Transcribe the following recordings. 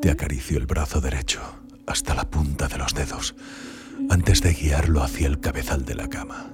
Te acaricio el brazo derecho hasta la punta de los dedos antes de guiarlo hacia el cabezal de la cama.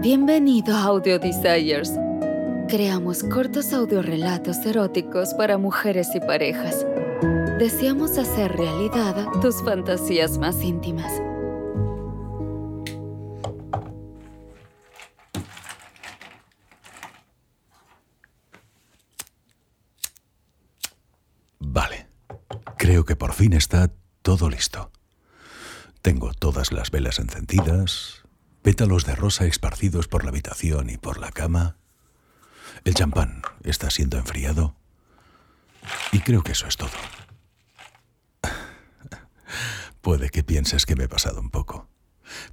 Bienvenido a Audio Desires. Creamos cortos audiorelatos eróticos para mujeres y parejas. Deseamos hacer realidad tus fantasías más íntimas. Creo que por fin está todo listo. Tengo todas las velas encendidas, pétalos de rosa esparcidos por la habitación y por la cama. El champán está siendo enfriado. Y creo que eso es todo. Puede que pienses que me he pasado un poco,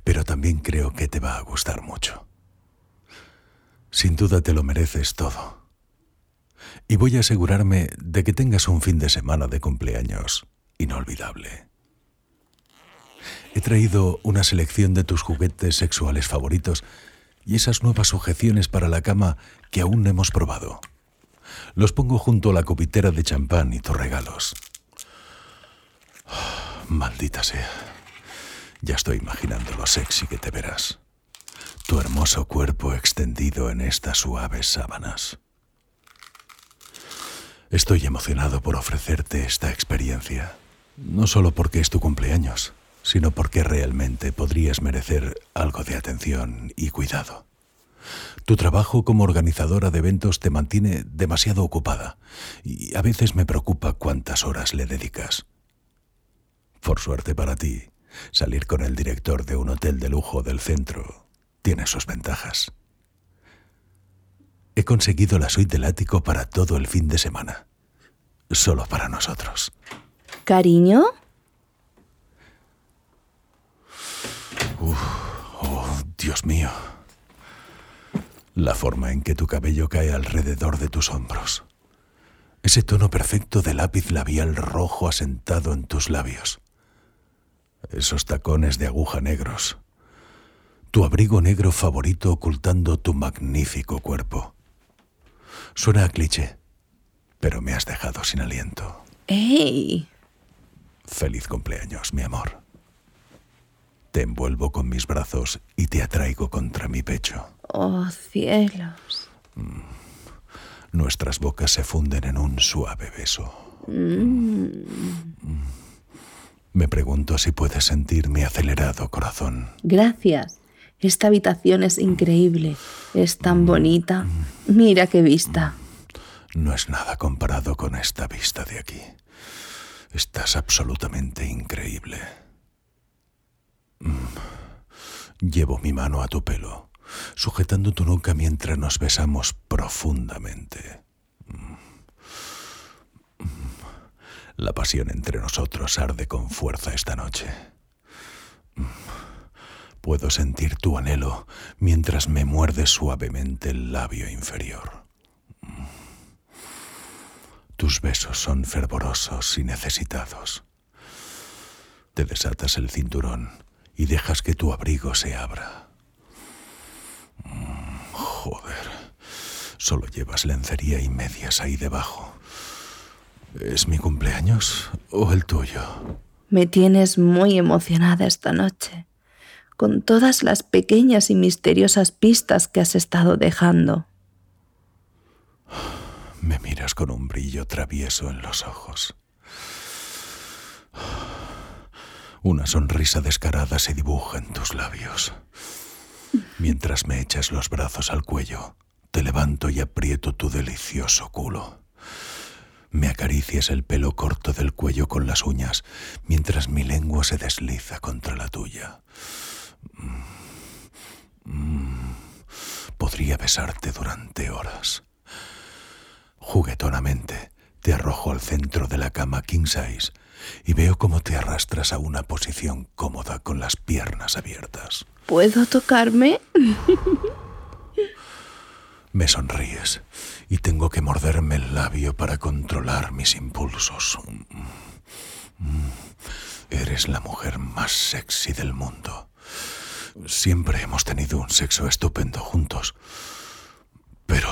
pero también creo que te va a gustar mucho. Sin duda te lo mereces todo. Y voy a asegurarme de que tengas un fin de semana de cumpleaños inolvidable. He traído una selección de tus juguetes sexuales favoritos y esas nuevas sujeciones para la cama que aún no hemos probado. Los pongo junto a la copitera de champán y tus regalos. Maldita sea. Ya estoy imaginando lo sexy que te verás. Tu hermoso cuerpo extendido en estas suaves sábanas. Estoy emocionado por ofrecerte esta experiencia. No solo porque es tu cumpleaños, sino porque realmente podrías merecer algo de atención y cuidado. Tu trabajo como organizadora de eventos te mantiene demasiado ocupada y a veces me preocupa cuántas horas le dedicas. Por suerte para ti, salir con el director de un hotel de lujo del centro tiene sus ventajas. He conseguido la suite del ático para todo el fin de semana. Solo para nosotros. ¿Cariño? oh, Dios mío. La forma en que tu cabello cae alrededor de tus hombros. Ese tono perfecto de lápiz labial rojo asentado en tus labios. Esos tacones de aguja negros. Tu abrigo negro favorito ocultando tu magnífico cuerpo. Suena a cliché, pero me has dejado sin aliento. ¡Ey! Feliz cumpleaños, mi amor. Te envuelvo con mis brazos y te atraigo contra mi pecho. Oh, cielos. Nuestras bocas se funden en un suave beso. Me pregunto si puedes sentir mi acelerado corazón. Gracias. Esta habitación es increíble. Es tan bonita. Mira qué vista. No es nada comparado con esta vista de aquí. Estás absolutamente increíble. Mm. Llevo mi mano a tu pelo, sujetando tu nuca mientras nos besamos profundamente. Mm. Mm. La pasión entre nosotros arde con fuerza esta noche. Puedo sentir tu anhelo mientras me muerde suavemente el labio inferior. Tus besos son fervorosos y necesitados. Te desatas el cinturón y dejas que tu abrigo se abra. Joder, solo llevas lencería y medias ahí debajo. ¿Es mi cumpleaños o el tuyo? Me tienes muy emocionada esta noche, con todas las pequeñas y misteriosas pistas que has estado dejando. Me miras con un brillo travieso en los ojos. Una sonrisa descarada se dibuja en tus labios. Mientras me echas los brazos al cuello, te levanto y aprieto tu delicioso culo. Me acaricias el pelo corto del cuello con las uñas, mientras mi lengua se desliza contra la tuya. Podría besarte durante horas. Juguetonamente, te arrojo al centro de la cama king size y veo cómo te arrastras a una posición cómoda con las piernas abiertas. ¿Puedo tocarme? Me sonríes y tengo que morderme el labio para controlar mis impulsos. Eres la mujer más sexy del mundo. Siempre hemos tenido un sexo estupendo juntos. Pero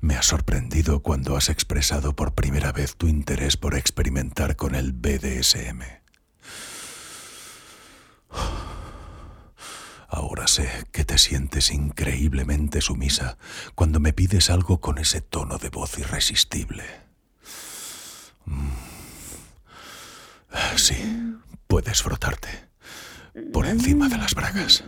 Me has sorprendido cuando has expresado por primera vez tu interés por experimentar con el BDSM. Ahora sé que te sientes increíblemente sumisa cuando me pides algo con ese tono de voz irresistible. Mm. Sí, puedes frotarte por encima de las bragas.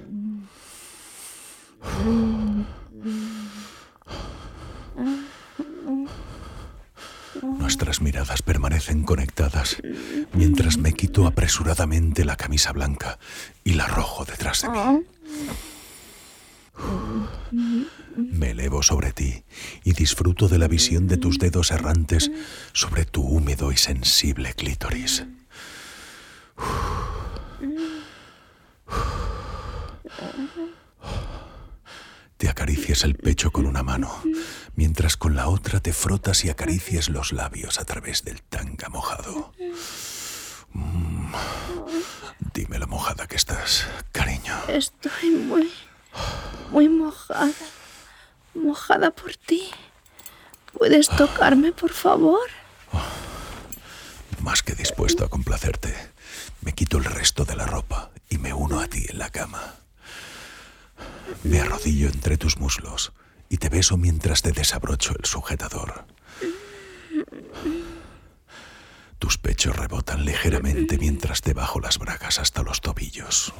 Nuestras miradas permanecen conectadas mientras me quito apresuradamente la camisa blanca y la arrojo detrás de mí. Me elevo sobre ti y disfruto de la visión de tus dedos errantes sobre tu húmedo y sensible clítoris. Te acaricias el pecho con una mano, mientras con la otra te frotas y acaricias los labios a través del tanga mojado. Mm. Dime lo mojada que estás, cariño. Estoy muy, muy mojada. Mojada por ti. ¿Puedes tocarme, por favor? Más que dispuesto a complacerte, me quito el resto de la ropa y me uno a ti en la cama. Me arrodillo entre tus muslos y te beso mientras te desabrocho el sujetador. Tus pechos rebotan ligeramente mientras te bajo las bragas hasta los tobillos.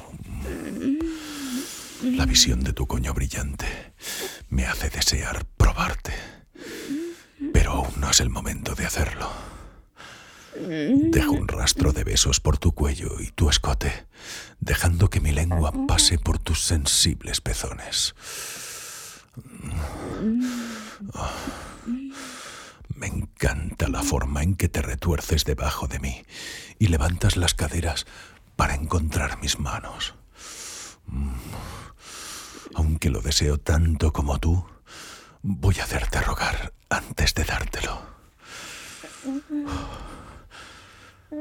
La visión de tu coño brillante me hace desear probarte, pero aún no es el momento de hacerlo. Dejo un rastro de besos por tu cuello y tu escote, dejando que mi lengua pase por tus sensibles pezones. Me encanta la forma en que te retuerces debajo de mí y levantas las caderas para encontrar mis manos. Aunque lo deseo tanto como tú, voy a hacerte rogar antes de dártelo.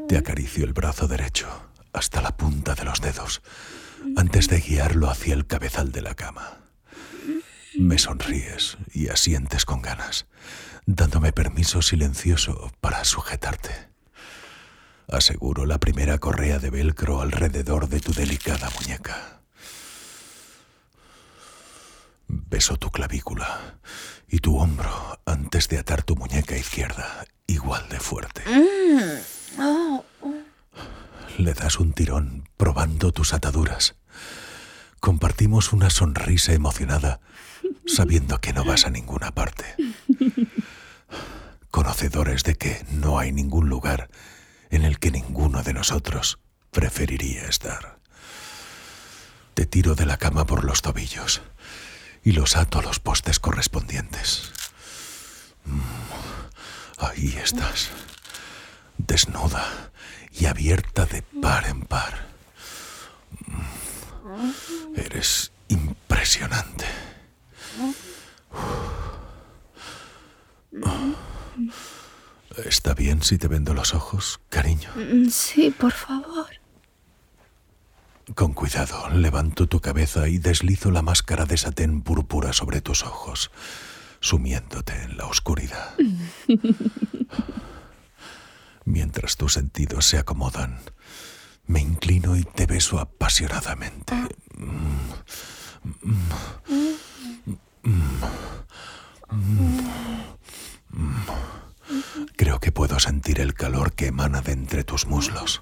Te acaricio el brazo derecho hasta la punta de los dedos antes de guiarlo hacia el cabezal de la cama. Me sonríes y asientes con ganas, dándome permiso silencioso para sujetarte. Aseguro la primera correa de velcro alrededor de tu delicada muñeca. Beso tu clavícula y tu hombro antes de atar tu muñeca izquierda igual de fuerte. Le das un tirón probando tus ataduras. Compartimos una sonrisa emocionada sabiendo que no vas a ninguna parte. Conocedores de que no hay ningún lugar en el que ninguno de nosotros preferiría estar. Te tiro de la cama por los tobillos y los ato a los postes correspondientes. Mm, ahí estás desnuda y abierta de par en par. Eres impresionante. ¿Está bien si te vendo los ojos, cariño? Sí, por favor. Con cuidado, levanto tu cabeza y deslizo la máscara de satén púrpura sobre tus ojos, sumiéndote en la oscuridad. Mientras tus sentidos se acomodan, me inclino y te beso apasionadamente. Creo que puedo sentir el calor que emana de entre tus muslos.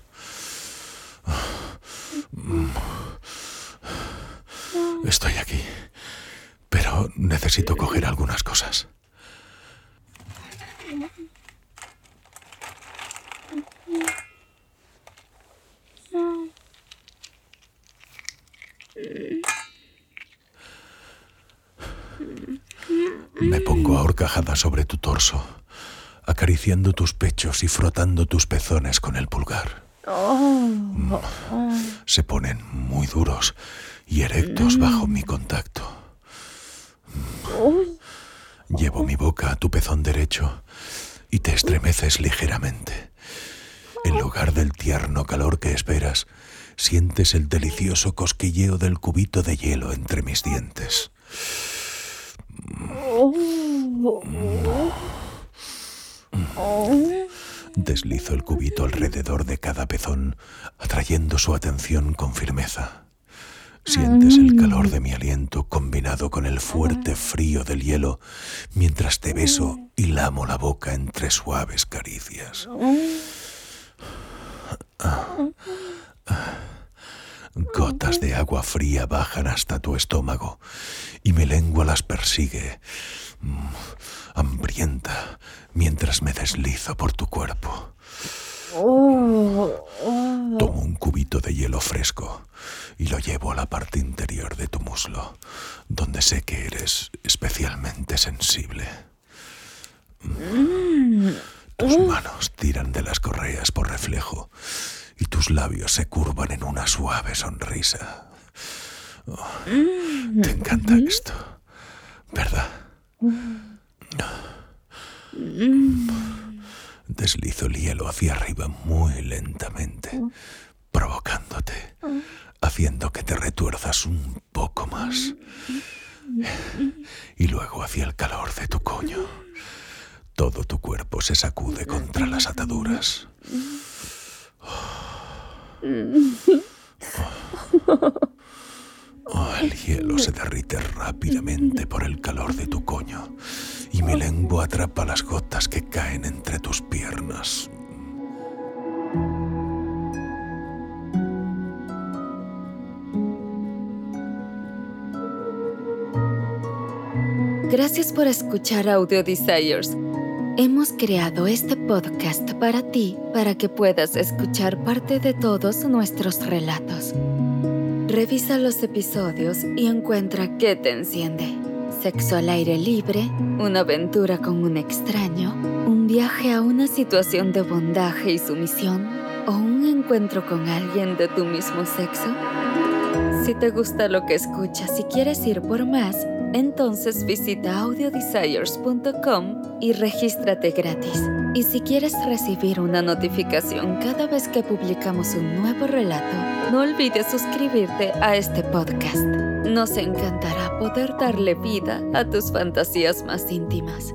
Estoy aquí, pero necesito coger algunas cosas. Me pongo ahorcajada sobre tu torso, acariciando tus pechos y frotando tus pezones con el pulgar. Se ponen muy duros y erectos bajo mi contacto. Llevo mi boca a tu pezón derecho y te estremeces ligeramente. En lugar del tierno calor que esperas, sientes el delicioso cosquilleo del cubito de hielo entre mis dientes. Deslizo el cubito alrededor de cada pezón, atrayendo su atención con firmeza. Sientes el calor de mi aliento combinado con el fuerte frío del hielo mientras te beso y lamo la boca entre suaves caricias. Gotas de agua fría bajan hasta tu estómago y mi lengua las persigue, mm, hambrienta, mientras me deslizo por tu cuerpo. Tomo un cubito de hielo fresco y lo llevo a la parte interior de tu muslo, donde sé que eres especialmente sensible. Tus manos tiran de las correas por reflejo y tus labios se curvan en una suave sonrisa. Oh, te encanta esto, ¿verdad? Deslizo el hielo hacia arriba muy lentamente, provocándote, haciendo que te retuerzas un poco más. Y luego hacia el calor de tu coño. Todo tu cuerpo se sacude contra las ataduras. Oh, el hielo se derrite rápidamente por el calor de tu coño y mi lengua atrapa las gotas que caen entre tus piernas. Gracias por escuchar Audio Desires. Hemos creado este podcast para ti para que puedas escuchar parte de todos nuestros relatos. Revisa los episodios y encuentra qué te enciende. Sexo al aire libre, una aventura con un extraño, un viaje a una situación de bondaje y sumisión o un encuentro con alguien de tu mismo sexo. Si te gusta lo que escuchas y quieres ir por más, entonces visita audiodesires.com y regístrate gratis. Y si quieres recibir una notificación cada vez que publicamos un nuevo relato, no olvides suscribirte a este podcast. Nos encantará poder darle vida a tus fantasías más íntimas.